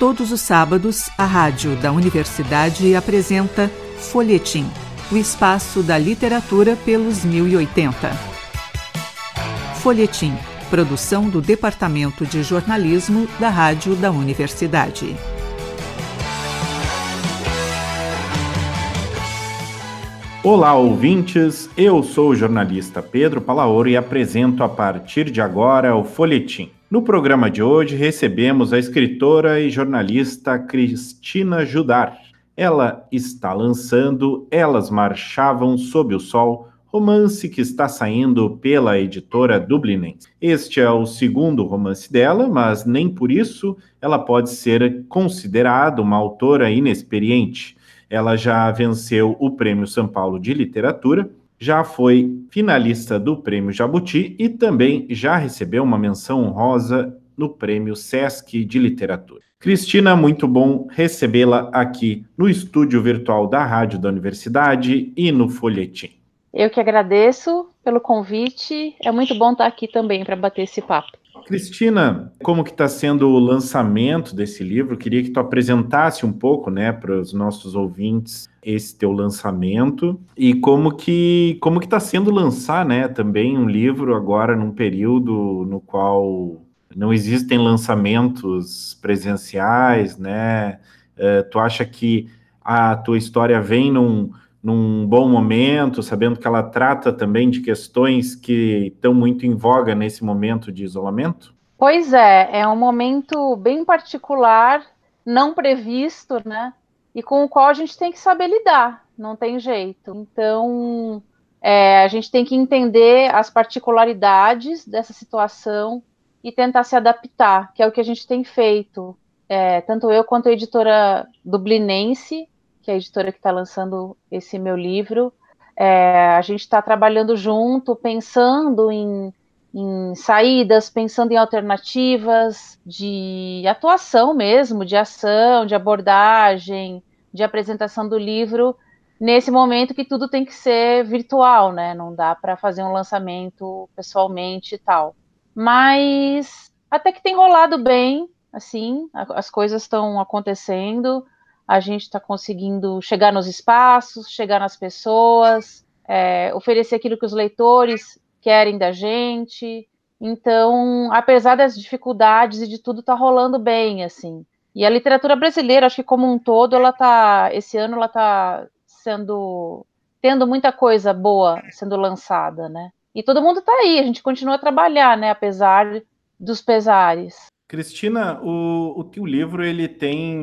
Todos os sábados, a rádio da universidade apresenta Folhetim, o espaço da literatura pelos 1080. Folhetim, produção do Departamento de Jornalismo da Rádio da Universidade. Olá, ouvintes. Eu sou o jornalista Pedro Palaoro e apresento a partir de agora o Folhetim. No programa de hoje, recebemos a escritora e jornalista Cristina Judar. Ela está lançando Elas Marchavam Sob o Sol, romance que está saindo pela editora Dublinense. Este é o segundo romance dela, mas nem por isso ela pode ser considerada uma autora inexperiente. Ela já venceu o Prêmio São Paulo de Literatura já foi finalista do Prêmio Jabuti e também já recebeu uma menção honrosa no Prêmio Sesc de Literatura. Cristina, muito bom recebê-la aqui no estúdio virtual da Rádio da Universidade e no Folhetim. Eu que agradeço pelo convite. É muito bom estar aqui também para bater esse papo. Cristina, como que está sendo o lançamento desse livro? Queria que tu apresentasse um pouco, né, para os nossos ouvintes esse teu lançamento e como que como que está sendo lançar, né, também um livro agora num período no qual não existem lançamentos presenciais, né? Uh, tu acha que a tua história vem num num bom momento, sabendo que ela trata também de questões que estão muito em voga nesse momento de isolamento? Pois é, é um momento bem particular, não previsto, né? E com o qual a gente tem que saber lidar, não tem jeito. Então, é, a gente tem que entender as particularidades dessa situação e tentar se adaptar, que é o que a gente tem feito. É, tanto eu quanto a editora Dublinense, que é a editora que está lançando esse meu livro. É, a gente está trabalhando junto, pensando em, em, saídas, pensando em alternativas de atuação mesmo, de ação, de abordagem, de apresentação do livro, nesse momento que tudo tem que ser virtual, né? Não dá para fazer um lançamento pessoalmente e tal. Mas até que tem rolado bem, assim, as coisas estão acontecendo a gente está conseguindo chegar nos espaços, chegar nas pessoas, é, oferecer aquilo que os leitores querem da gente. Então, apesar das dificuldades e de tudo, está rolando bem, assim. E a literatura brasileira, acho que como um todo, ela tá, esse ano ela está sendo, tendo muita coisa boa sendo lançada, né? E todo mundo está aí, a gente continua a trabalhar, né, apesar dos pesares. Cristina, o, o teu livro ele tem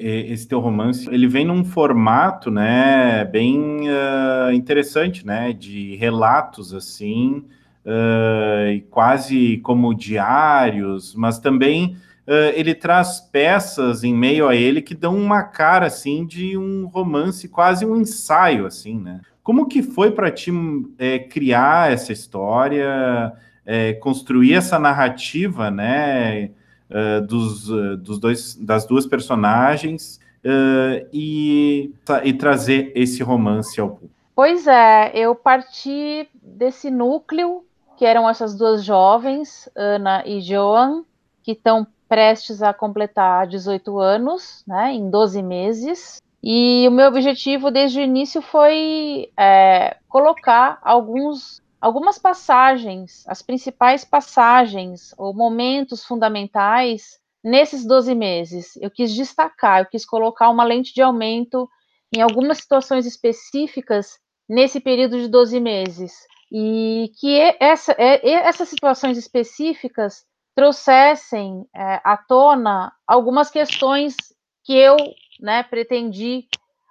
esse teu romance, ele vem num formato, né, bem uh, interessante, né, de relatos assim, uh, quase como diários, mas também ele traz peças em meio a ele que dão uma cara assim de um romance, quase um ensaio, assim, né? Como que foi para ti é, criar essa história, é, construir essa narrativa, né? uh, dos, uh, dos dois, das duas personagens uh, e, e trazer esse romance ao público. Pois é, eu parti desse núcleo, que eram essas duas jovens, Ana e Joan, que estão prestes a completar 18 anos, né, em 12 meses. E o meu objetivo desde o início foi é, colocar alguns algumas passagens, as principais passagens ou momentos fundamentais nesses 12 meses. Eu quis destacar, eu quis colocar uma lente de aumento em algumas situações específicas nesse período de 12 meses. E que essa, essas situações específicas trouxessem é, à tona algumas questões que eu né, pretendi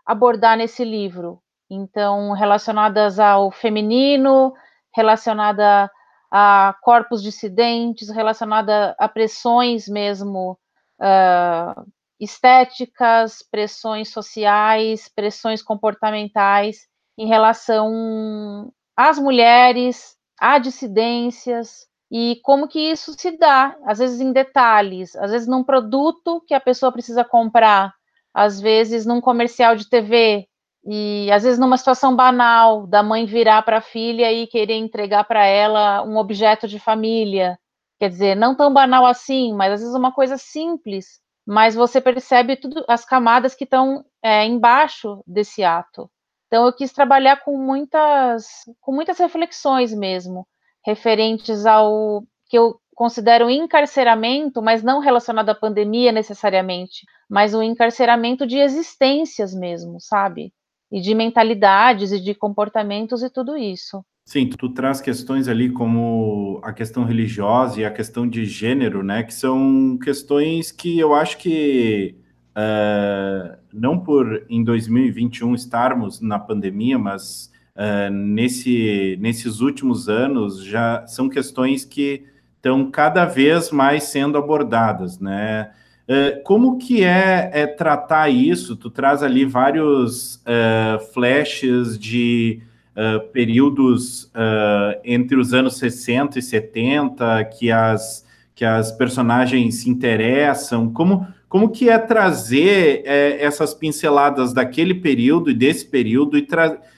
abordar nesse livro. Então, relacionadas ao feminino, relacionada a corpos dissidentes, relacionada a pressões mesmo uh, estéticas, pressões sociais, pressões comportamentais em relação às mulheres, a dissidências e como que isso se dá, às vezes em detalhes, às vezes num produto que a pessoa precisa comprar, às vezes num comercial de TV, e às vezes numa situação banal da mãe virar para a filha e querer entregar para ela um objeto de família, quer dizer, não tão banal assim, mas às vezes uma coisa simples mas você percebe tudo as camadas que estão é, embaixo desse ato. Então eu quis trabalhar com muitas com muitas reflexões mesmo referentes ao que eu considero encarceramento, mas não relacionado à pandemia necessariamente, mas o encarceramento de existências mesmo, sabe? E de mentalidades e de comportamentos e tudo isso. Sim, tu, traz questões ali como a questão religiosa e a questão de gênero, né? Que são questões que eu acho que uh, não por em 2021 estarmos na pandemia, mas uh, nesse, nesses últimos anos já são questões que estão cada vez mais sendo abordadas, né? Uh, como que é, é, tratar isso? Tu traz ali vários flashes de uh, períodos uh, entre os anos 60 e 70 que as, que as personagens se interessam? Como, como que é trazer é, essas pinceladas daquele período e desse período e,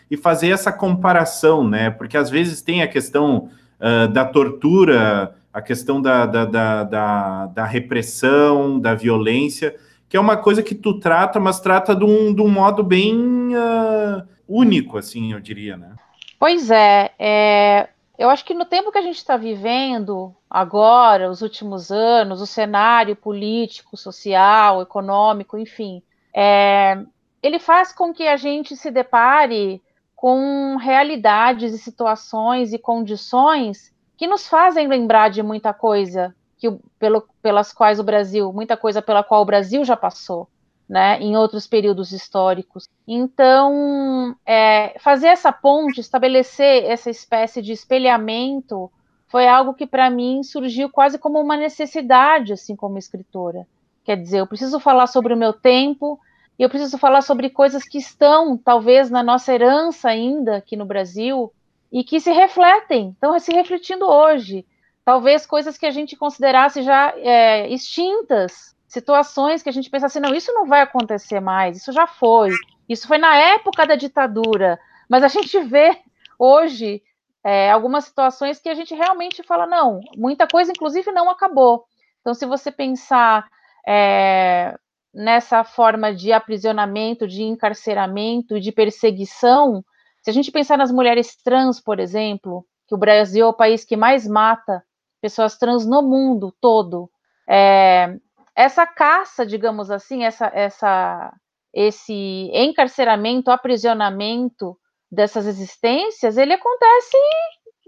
e fazer essa comparação, né? Porque às vezes tem a questão uh, da tortura, a questão da, da, da, da, da repressão, da violência, que é uma coisa que tu trata, mas trata de um, de um modo bem uh, único, assim, eu diria, né? Pois é, é, eu acho que no tempo que a gente está vivendo agora, os últimos anos, o cenário político, social, econômico, enfim, é, ele faz com que a gente se depare com realidades e situações e condições que nos fazem lembrar de muita coisa que, pelo, pelas quais o Brasil, muita coisa pela qual o Brasil já passou né, em outros períodos históricos. Então, é, fazer essa ponte, estabelecer essa espécie de espelhamento, foi algo que para mim surgiu quase como uma necessidade, assim como escritora. Quer dizer, eu preciso falar sobre o meu tempo, e eu preciso falar sobre coisas que estão, talvez, na nossa herança ainda aqui no Brasil, e que se refletem, estão se refletindo hoje. Talvez coisas que a gente considerasse já é, extintas situações que a gente pensa assim, não, isso não vai acontecer mais, isso já foi, isso foi na época da ditadura, mas a gente vê hoje é, algumas situações que a gente realmente fala, não, muita coisa, inclusive, não acabou. Então, se você pensar é, nessa forma de aprisionamento, de encarceramento, de perseguição, se a gente pensar nas mulheres trans, por exemplo, que o Brasil é o país que mais mata pessoas trans no mundo todo, é, essa caça, digamos assim, essa, essa, esse encarceramento, aprisionamento dessas existências, ele acontece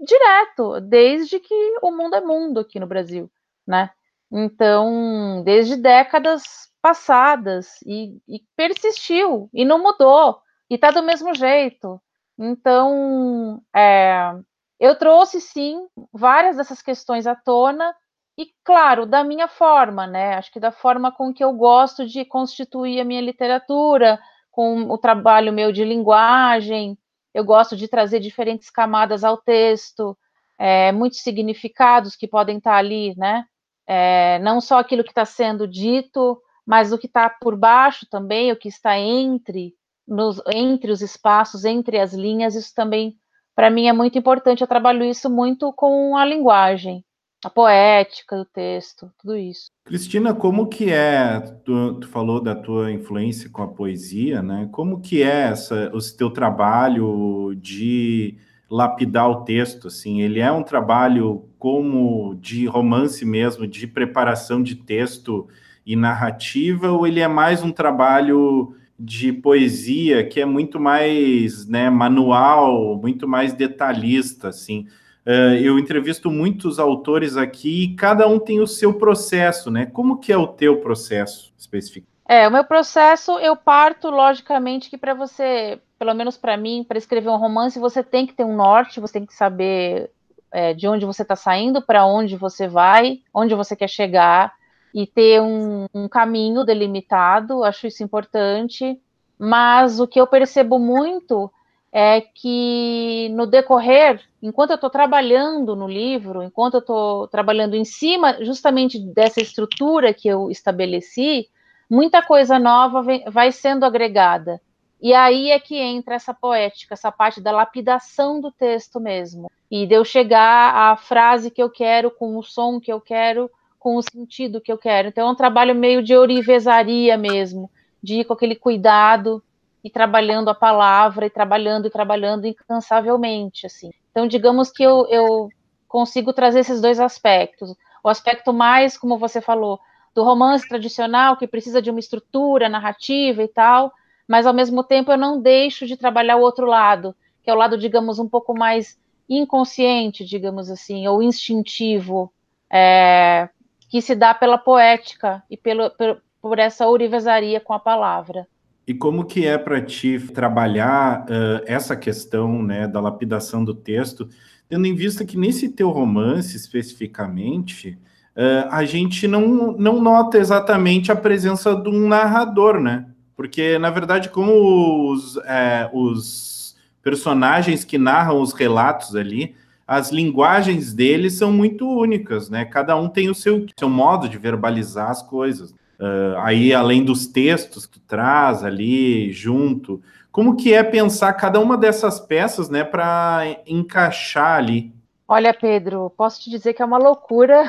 direto, desde que o mundo é mundo aqui no Brasil, né? Então, desde décadas passadas, e, e persistiu, e não mudou, e está do mesmo jeito. Então, é, eu trouxe, sim, várias dessas questões à tona, e, claro, da minha forma, né? Acho que da forma com que eu gosto de constituir a minha literatura, com o trabalho meu de linguagem, eu gosto de trazer diferentes camadas ao texto, é, muitos significados que podem estar ali, né? É, não só aquilo que está sendo dito, mas o que está por baixo também, o que está entre, nos, entre os espaços, entre as linhas, isso também, para mim, é muito importante. Eu trabalho isso muito com a linguagem a poética do texto, tudo isso. Cristina, como que é, tu, tu, falou da tua influência com a poesia, né? Como que é essa, o teu trabalho de lapidar o texto, assim? Ele é um trabalho como de romance mesmo, de preparação de texto e narrativa, ou ele é mais um trabalho de poesia que é muito mais, né, manual, muito mais detalhista, assim? Uh, eu entrevisto muitos autores aqui e cada um tem o seu processo, né? Como que é o teu processo específico? É, o meu processo, eu parto, logicamente, que para você, pelo menos para mim, para escrever um romance, você tem que ter um norte, você tem que saber é, de onde você está saindo, para onde você vai, onde você quer chegar, e ter um, um caminho delimitado, acho isso importante. Mas o que eu percebo muito é que no decorrer, enquanto eu estou trabalhando no livro, enquanto eu estou trabalhando em cima justamente dessa estrutura que eu estabeleci, muita coisa nova vem, vai sendo agregada. E aí é que entra essa poética, essa parte da lapidação do texto mesmo. E de eu chegar à frase que eu quero, com o som que eu quero, com o sentido que eu quero. Então, é um trabalho meio de orivesaria mesmo, de ir com aquele cuidado e trabalhando a palavra, e trabalhando e trabalhando incansavelmente, assim. Então, digamos que eu, eu consigo trazer esses dois aspectos. O aspecto mais, como você falou, do romance tradicional, que precisa de uma estrutura narrativa e tal, mas ao mesmo tempo eu não deixo de trabalhar o outro lado, que é o lado, digamos, um pouco mais inconsciente, digamos assim, ou instintivo, é, que se dá pela poética e pelo, por, por essa orivesaria com a palavra. E como que é para ti trabalhar uh, essa questão né, da lapidação do texto, tendo em vista que nesse teu romance especificamente, uh, a gente não, não nota exatamente a presença de um narrador, né? Porque, na verdade, como os, é, os personagens que narram os relatos ali, as linguagens deles são muito únicas, né? Cada um tem o seu, seu modo de verbalizar as coisas. Uh, aí, além dos textos que tu traz ali junto, como que é pensar cada uma dessas peças, né, para encaixar ali? Olha, Pedro, posso te dizer que é uma loucura,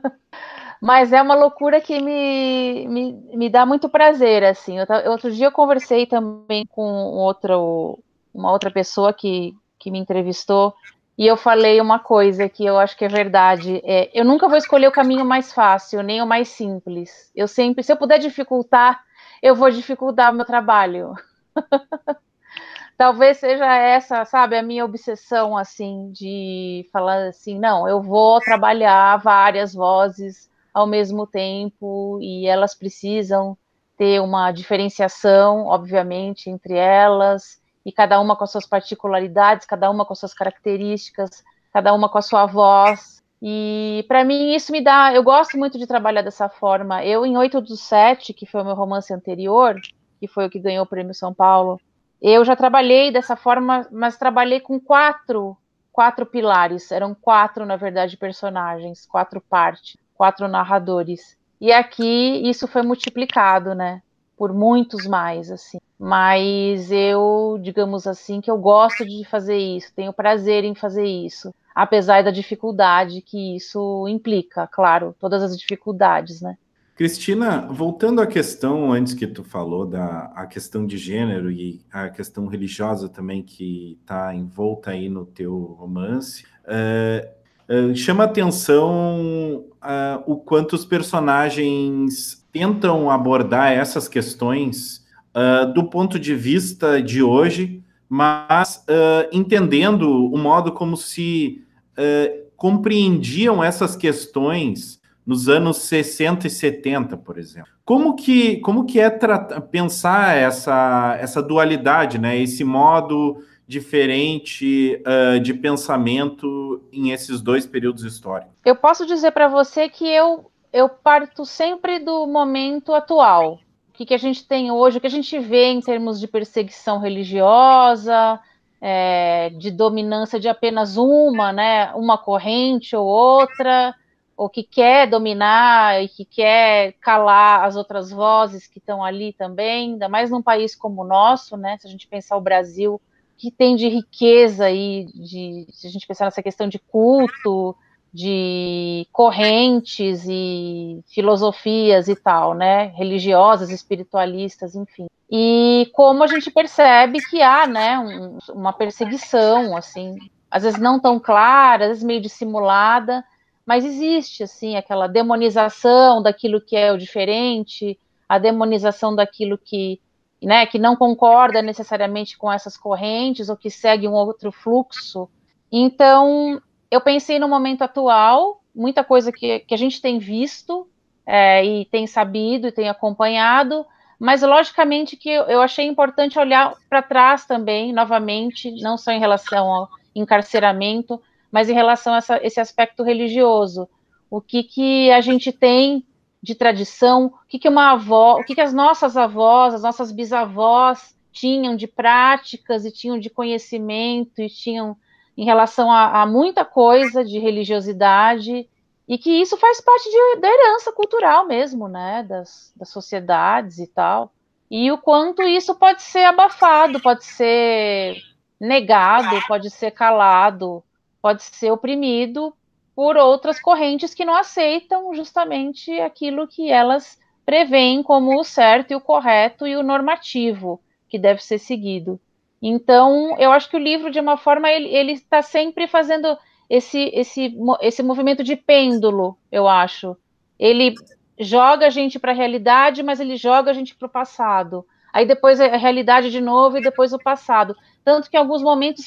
mas é uma loucura que me, me, me dá muito prazer, assim. Eu, outro dia eu conversei também com outro, uma outra pessoa que, que me entrevistou e eu falei uma coisa que eu acho que é verdade. É, eu nunca vou escolher o caminho mais fácil, nem o mais simples. Eu sempre, se eu puder dificultar, eu vou dificultar o meu trabalho. Talvez seja essa, sabe, a minha obsessão, assim, de falar assim, não, eu vou trabalhar várias vozes ao mesmo tempo e elas precisam ter uma diferenciação, obviamente, entre elas e cada uma com as suas particularidades, cada uma com as suas características, cada uma com a sua voz. E para mim isso me dá, eu gosto muito de trabalhar dessa forma. Eu em 8 dos 7, que foi o meu romance anterior, que foi o que ganhou o Prêmio São Paulo, eu já trabalhei dessa forma, mas trabalhei com quatro, quatro pilares. Eram quatro, na verdade, personagens, quatro partes, quatro narradores. E aqui isso foi multiplicado, né? Por muitos mais, assim mas eu, digamos assim, que eu gosto de fazer isso, tenho prazer em fazer isso, apesar da dificuldade que isso implica, claro, todas as dificuldades, né? Cristina, voltando à questão antes que tu falou da a questão de gênero e a questão religiosa também que está envolta aí no teu romance, uh, chama atenção uh, o quanto os personagens tentam abordar essas questões uh, do ponto de vista de hoje, mas uh, entendendo o modo como se compreendiam essas questões nos anos 60 e 70, por exemplo. Como que, como que é pensar essa, essa dualidade, né? esse modo diferente uh, de pensamento em esses dois períodos históricos? Eu posso dizer para você que eu, eu parto sempre do momento atual que, que a gente tem hoje, o que a gente vê em termos de perseguição religiosa, é, de dominância de apenas uma, né, uma corrente ou outra, ou que quer dominar e que quer calar as outras vozes que estão ali também, ainda mais num país como o nosso, né, se a gente pensar o Brasil, que tem de riqueza aí, de, se a gente pensar nessa questão de culto, de correntes e filosofias e tal, né, religiosas, espiritualistas, enfim. E como a gente percebe que há, né, um, uma perseguição, assim, às vezes não tão clara, às vezes meio dissimulada, mas existe, assim, aquela demonização daquilo que é o diferente, a demonização daquilo que, né, que não concorda necessariamente com essas correntes ou que segue um outro fluxo. Então, eu pensei no momento atual, muita coisa que, que a gente tem visto é, e tem sabido e tem acompanhado, mas logicamente que eu, achei importante olhar para trás também, novamente, não só em relação ao encarceramento, mas em relação a essa, esse aspecto religioso. O que, que a gente tem de tradição, o que, que uma avó, o que, que as nossas avós, as nossas bisavós tinham de práticas e tinham de conhecimento e tinham em relação a, a muita coisa de religiosidade e que isso faz parte de, da herança cultural mesmo, né, das, das sociedades e tal. E o quanto isso pode ser abafado, pode ser negado, pode ser calado, pode ser oprimido por outras correntes que não aceitam justamente aquilo que elas preveem como o certo e o correto e o normativo que deve ser seguido. Então, eu acho que o livro, de uma forma, ele está sempre fazendo esse, esse, esse movimento de pêndulo, eu acho. Ele joga a gente para a realidade, mas ele joga a gente para o passado. Aí depois a realidade de novo e depois o passado. Tanto que em alguns momentos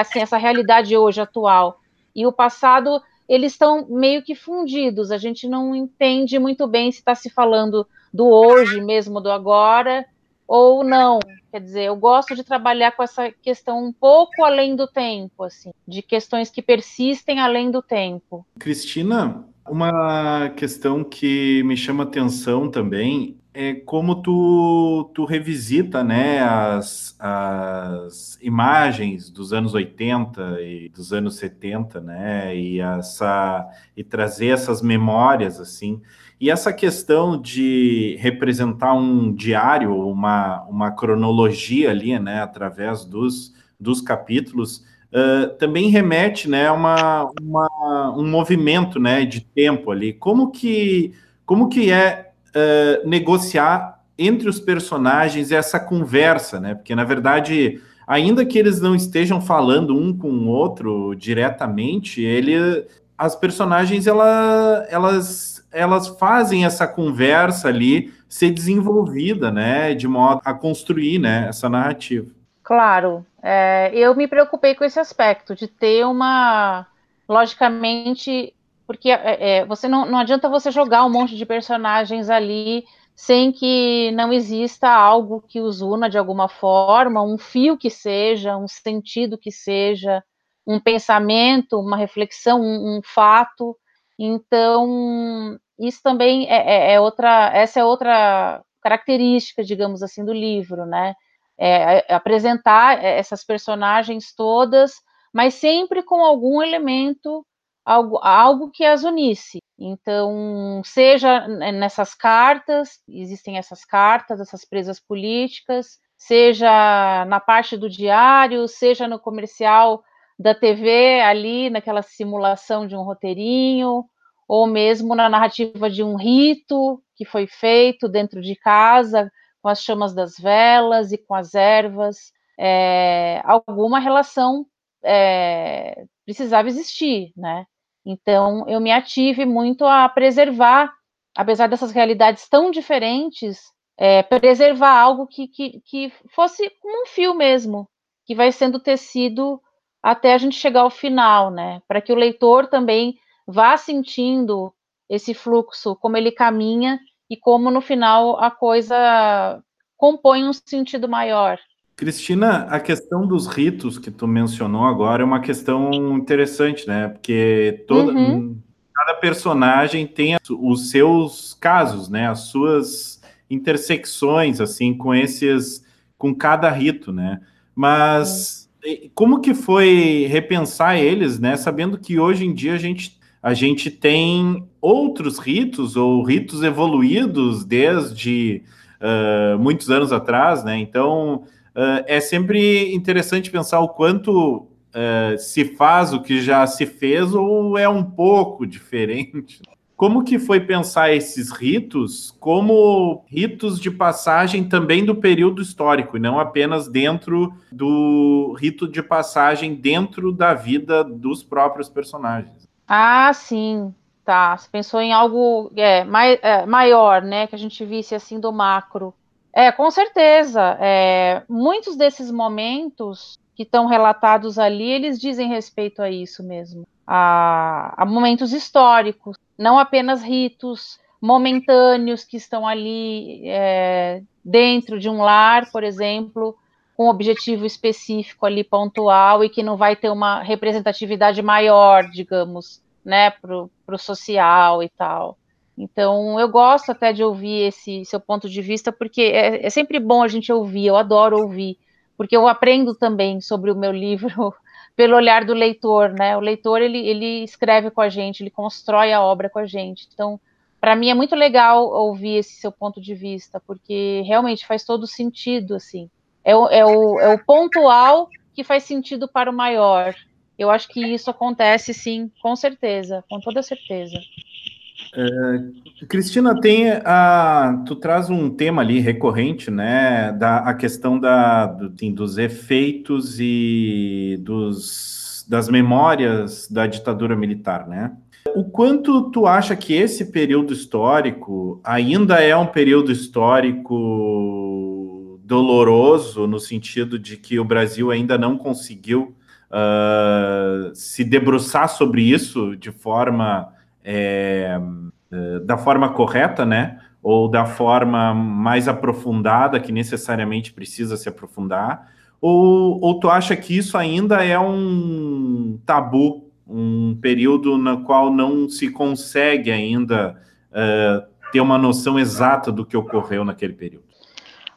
assim, essa realidade hoje atual e o passado eles estão meio que fundidos. A gente não entende muito bem se está se falando do hoje mesmo, do agora, ou não. Quer dizer, eu gosto de trabalhar com essa questão um pouco além do tempo, assim, de questões que persistem além do tempo. Cristina, uma questão que me chama atenção também é como tu, tu revisita né, as, as imagens dos anos 80 e dos anos 70, né? E, essa, e trazer essas memórias assim. E essa questão de representar um diário, uma, uma cronologia ali, né, através dos, dos capítulos, uh, também remete né, a uma, uma, um movimento né, de tempo ali. Como que, como que é uh, negociar entre os personagens essa conversa, né? Porque, na verdade, ainda que eles não estejam falando um com o outro diretamente, ele, as personagens, ela, elas, elas fazem essa conversa ali ser desenvolvida, né? De modo a construir né, essa narrativa. Claro, é, eu me preocupei com esse aspecto de ter uma, logicamente, porque é, é, você não, não adianta você jogar um monte de personagens ali sem que não exista algo que os una de alguma forma, um fio que seja, um sentido que seja, um pensamento, uma reflexão, um, um fato. Então, isso também é, é, é, outra, essa é outra característica, digamos assim, do livro, né? É, é apresentar essas personagens todas, mas sempre com algum elemento algo, algo que as unisse. Então, seja nessas cartas, existem essas cartas, essas presas políticas, seja na parte do diário, seja no comercial da TV, ali naquela simulação de um roteirinho, ou mesmo na narrativa de um rito que foi feito dentro de casa, com as chamas das velas e com as ervas, é, alguma relação é, precisava existir, né? Então, eu me ative muito a preservar, apesar dessas realidades tão diferentes, é, preservar algo que, que, que fosse como um fio mesmo, que vai sendo tecido até a gente chegar ao final, né? Para que o leitor também vá sentindo esse fluxo, como ele caminha e como no final a coisa compõe um sentido maior. Cristina, a questão dos ritos que tu mencionou agora é uma questão interessante, né? Porque toda, uhum. cada personagem tem os seus casos, né? As suas intersecções, assim, com esses, com cada rito, né? Mas uhum. como que foi repensar eles, né? Sabendo que hoje em dia a gente, a gente tem outros ritos ou ritos evoluídos desde uh, muitos anos atrás, né? Então uh, é sempre interessante pensar o quanto uh, se faz o que já se fez ou é um pouco diferente. Como que foi pensar esses ritos como ritos de passagem também do período histórico, e não apenas dentro do rito de passagem dentro da vida dos próprios personagens? Ah, sim, tá. Você pensou em algo é, mai, é, maior, né? Que a gente visse assim do macro. É, com certeza. É, muitos desses momentos que estão relatados ali, eles dizem respeito a isso mesmo, a, a momentos históricos, não apenas ritos momentâneos que estão ali é, dentro de um lar, por exemplo, com um objetivo específico ali pontual e que não vai ter uma representatividade maior, digamos, né, para o social e tal. Então, eu gosto até de ouvir esse seu ponto de vista, porque é, é, sempre bom a gente ouvir, eu adoro ouvir, porque eu aprendo também sobre o meu livro pelo olhar do leitor, né? O leitor, ele, ele escreve com a gente, ele constrói a obra com a gente. Então, para mim é muito legal ouvir esse seu ponto de vista, porque realmente faz todo sentido, assim. É o, é o, é o pontual que faz sentido para o maior. Eu acho que isso acontece sim, com certeza, com toda certeza. É, Cristina, tem a, tu traz um tema ali recorrente, né, da a questão da, do, assim, dos efeitos e dos, das memórias da ditadura militar, né? O quanto tu acha que esse período histórico ainda é um período histórico doloroso no sentido de que o Brasil ainda não conseguiu uh, se debruçar sobre isso de forma é, da forma correta, né? Ou da forma mais aprofundada que necessariamente precisa se aprofundar? Ou, ou tu acha que isso ainda é um tabu, um período no qual não se consegue ainda uh, ter uma noção exata do que ocorreu naquele período?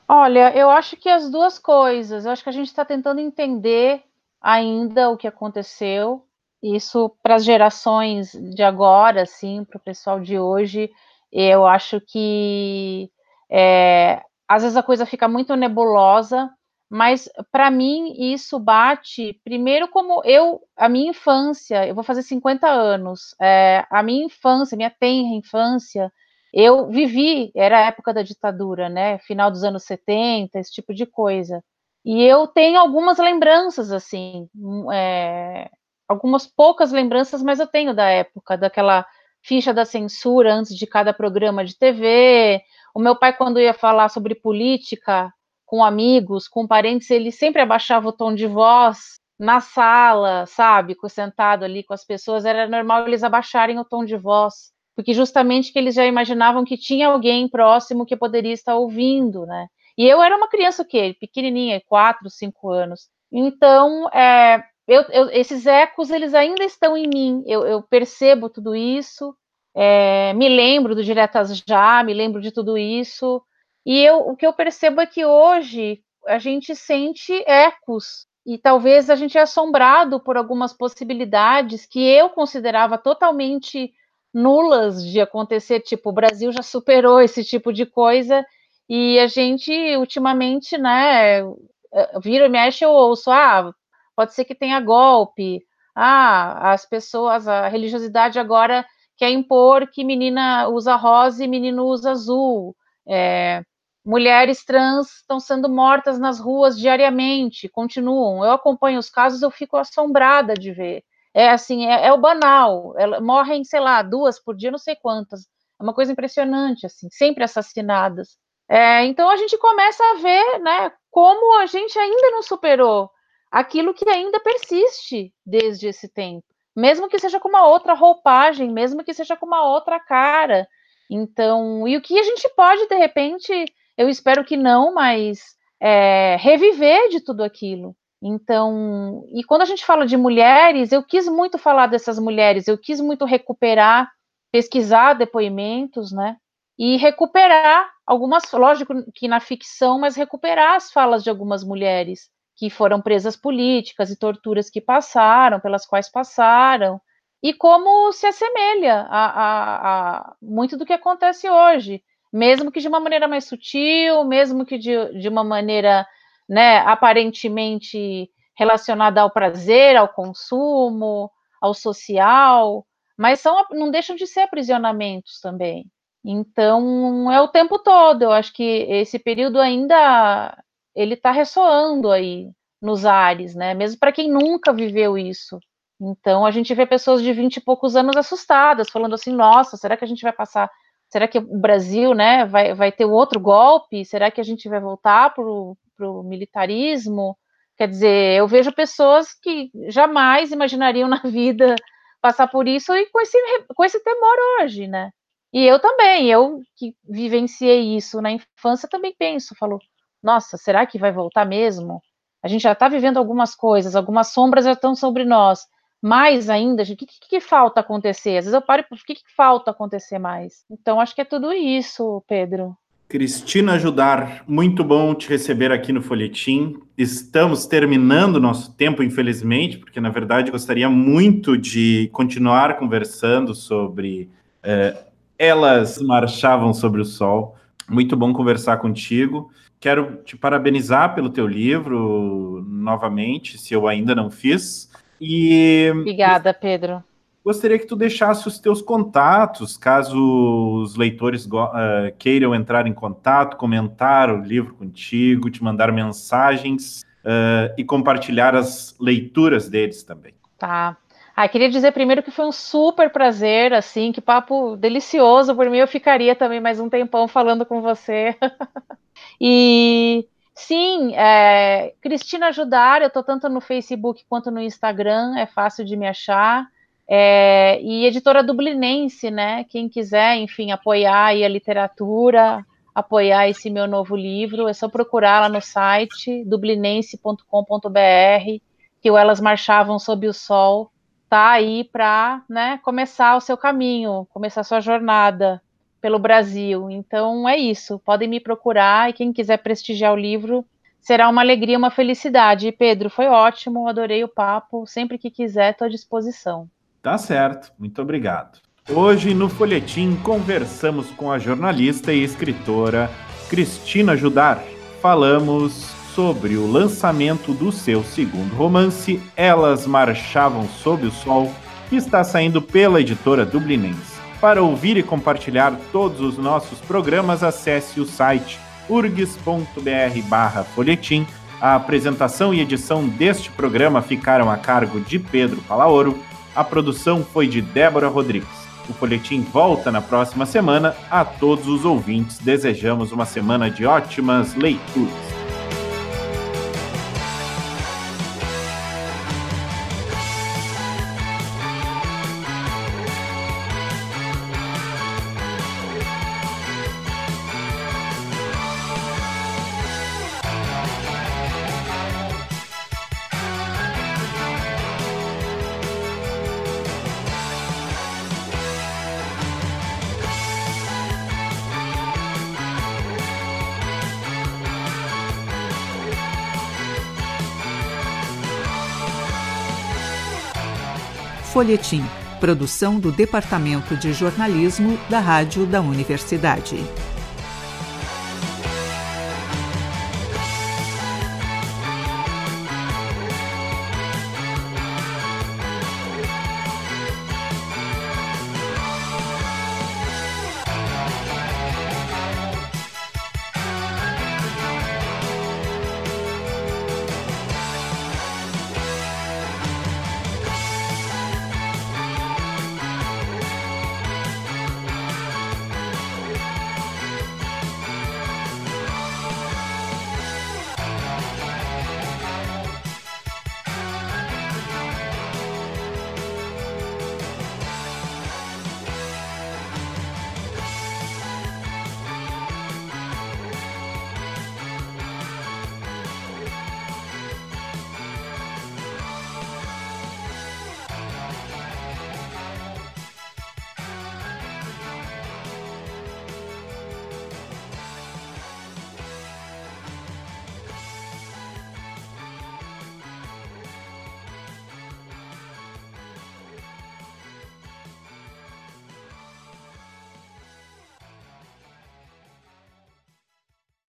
Olha, eu acho que as duas coisas. Eu acho que a gente está tentando entender ainda o que aconteceu. Isso para as gerações de agora, assim, para o pessoal de hoje, eu acho que é, às vezes a coisa fica muito nebulosa, mas para mim isso bate primeiro como eu, a minha infância, eu vou fazer 50 anos, é, a minha infância, minha tenra infância, eu vivi, era a época da ditadura, né, final dos anos 70, esse tipo de coisa. E eu tenho algumas lembranças, assim, é, algumas poucas lembranças, mas eu tenho da época, daquela ficha da censura antes de cada programa de TV. O meu pai, quando ia falar sobre política com amigos, com parentes, ele sempre abaixava o tom de voz na sala, sabe, sentado ali com as pessoas, era normal eles abaixarem o tom de voz, porque justamente que eles já imaginavam que tinha alguém próximo que poderia estar ouvindo, né? E eu era uma criança o quê? Pequenininha, quatro, cinco anos. Então, é, eu, eu, esses ecos, eles ainda estão em mim. Eu, eu percebo tudo isso, é, me lembro do Diretas Já, me lembro de tudo isso. E eu, o que eu percebo é que hoje a gente sente ecos e talvez a gente é assombrado por algumas possibilidades que eu considerava totalmente nulas de acontecer, tipo, o Brasil já superou esse tipo de coisa e a gente, ultimamente, né, eh, vira e mexe, eu ouço, ah, pode ser que tenha golpe, ah, as pessoas, a religiosidade agora quer impor que menina usa rosa e menino usa azul, é, mulheres trans estão sendo mortas nas ruas diariamente, continuam. Eu acompanho os casos, eu fico assombrada de ver. É assim, é, é o banal. Ela, morrem, sei lá, duas por dia, não sei quantas. É uma coisa impressionante, assim, sempre assassinadas. É, então a gente começa a ver, né, como a gente ainda não superou aquilo que ainda persiste desde esse tempo, mesmo que seja com uma outra roupagem, mesmo que seja com uma outra cara. Então, e o que a gente pode de repente, eu espero que não, mas é, reviver de tudo aquilo. Então, e quando a gente fala de mulheres, eu quis muito falar dessas mulheres, eu quis muito recuperar, pesquisar depoimentos, né? e recuperar algumas, lógico que na ficção, mas recuperar as falas de algumas mulheres que foram presas políticas e torturas que passaram, pelas quais passaram, e como se assemelha a, a, a muito do que acontece hoje, mesmo que de uma maneira mais sutil, mesmo que de, de uma maneira né, aparentemente relacionada ao prazer, ao consumo, ao social, mas são, não deixam de ser aprisionamentos também. Então, é o tempo todo. Eu acho que esse período ainda ele está ressoando aí nos ares, né? Mesmo para quem nunca viveu isso. Então, a gente vê pessoas de 20 e poucos anos assustadas, falando assim: nossa, será que a gente vai passar? Será que o Brasil né, vai, vai ter outro golpe? Será que a gente vai voltar para o militarismo? Quer dizer, eu vejo pessoas que jamais imaginariam na vida passar por isso e com esse, com esse temor hoje, né? E eu também, eu que vivenciei isso na infância, também penso, falo, nossa, será que vai voltar mesmo? A gente já está vivendo algumas coisas, algumas sombras já estão sobre nós. Mais ainda, o que, que, que, falta acontecer? Às vezes eu paro e o que, que falta acontecer mais? Então, acho que é tudo isso, Pedro. Cristina Ajudar, muito bom te receber aqui no Folhetim. Estamos terminando nosso tempo, infelizmente, porque na verdade gostaria muito de continuar conversando sobre eh, elas marchavam sobre o sol. Muito bom conversar contigo. Quero te parabenizar pelo teu livro novamente, se eu ainda não fiz. E Obrigada, Pedro. Gostaria que tu deixasse os teus contatos, caso os leitores uh, queiram entrar em contato, comentar o livro contigo, te mandar mensagens uh, e compartilhar as leituras deles também. Tá. Ah, queria dizer primeiro que foi um super prazer, assim, que papo delicioso. Por mim, eu ficaria também mais um tempão falando com você. e sim, é, Cristina Ajudar, eu estou tanto no Facebook quanto no Instagram, é fácil de me achar. É, e editora dublinense, né? Quem quiser, enfim, apoiar a literatura, apoiar esse meu novo livro, é só procurar lá no site dublinense.com.br, que o Elas Marchavam Sob o Sol tá aí para né, começar o seu caminho, começar a sua jornada pelo Brasil. Então é isso, podem me procurar e quem quiser prestigiar o livro, será uma alegria, uma felicidade. Pedro, foi ótimo, adorei o papo, sempre que quiser, estou à disposição. Tá certo, muito obrigado. Hoje no Folhetim conversamos com a jornalista e escritora Cristina Judar. Falamos sobre o lançamento do seu segundo romance, Elas Marchavam Sob o Sol, que está saindo pela editora Dublinense. Para ouvir e compartilhar todos os nossos programas, acesse o site urgs.br/folhetim. A apresentação e edição deste programa ficaram a cargo de Pedro Palaoro a produção foi de Débora Rodrigues. O folhetim volta na próxima semana. A todos os ouvintes, desejamos uma semana de ótimas leituras. Folhetim, produção do Departamento de Jornalismo da Rádio da Universidade.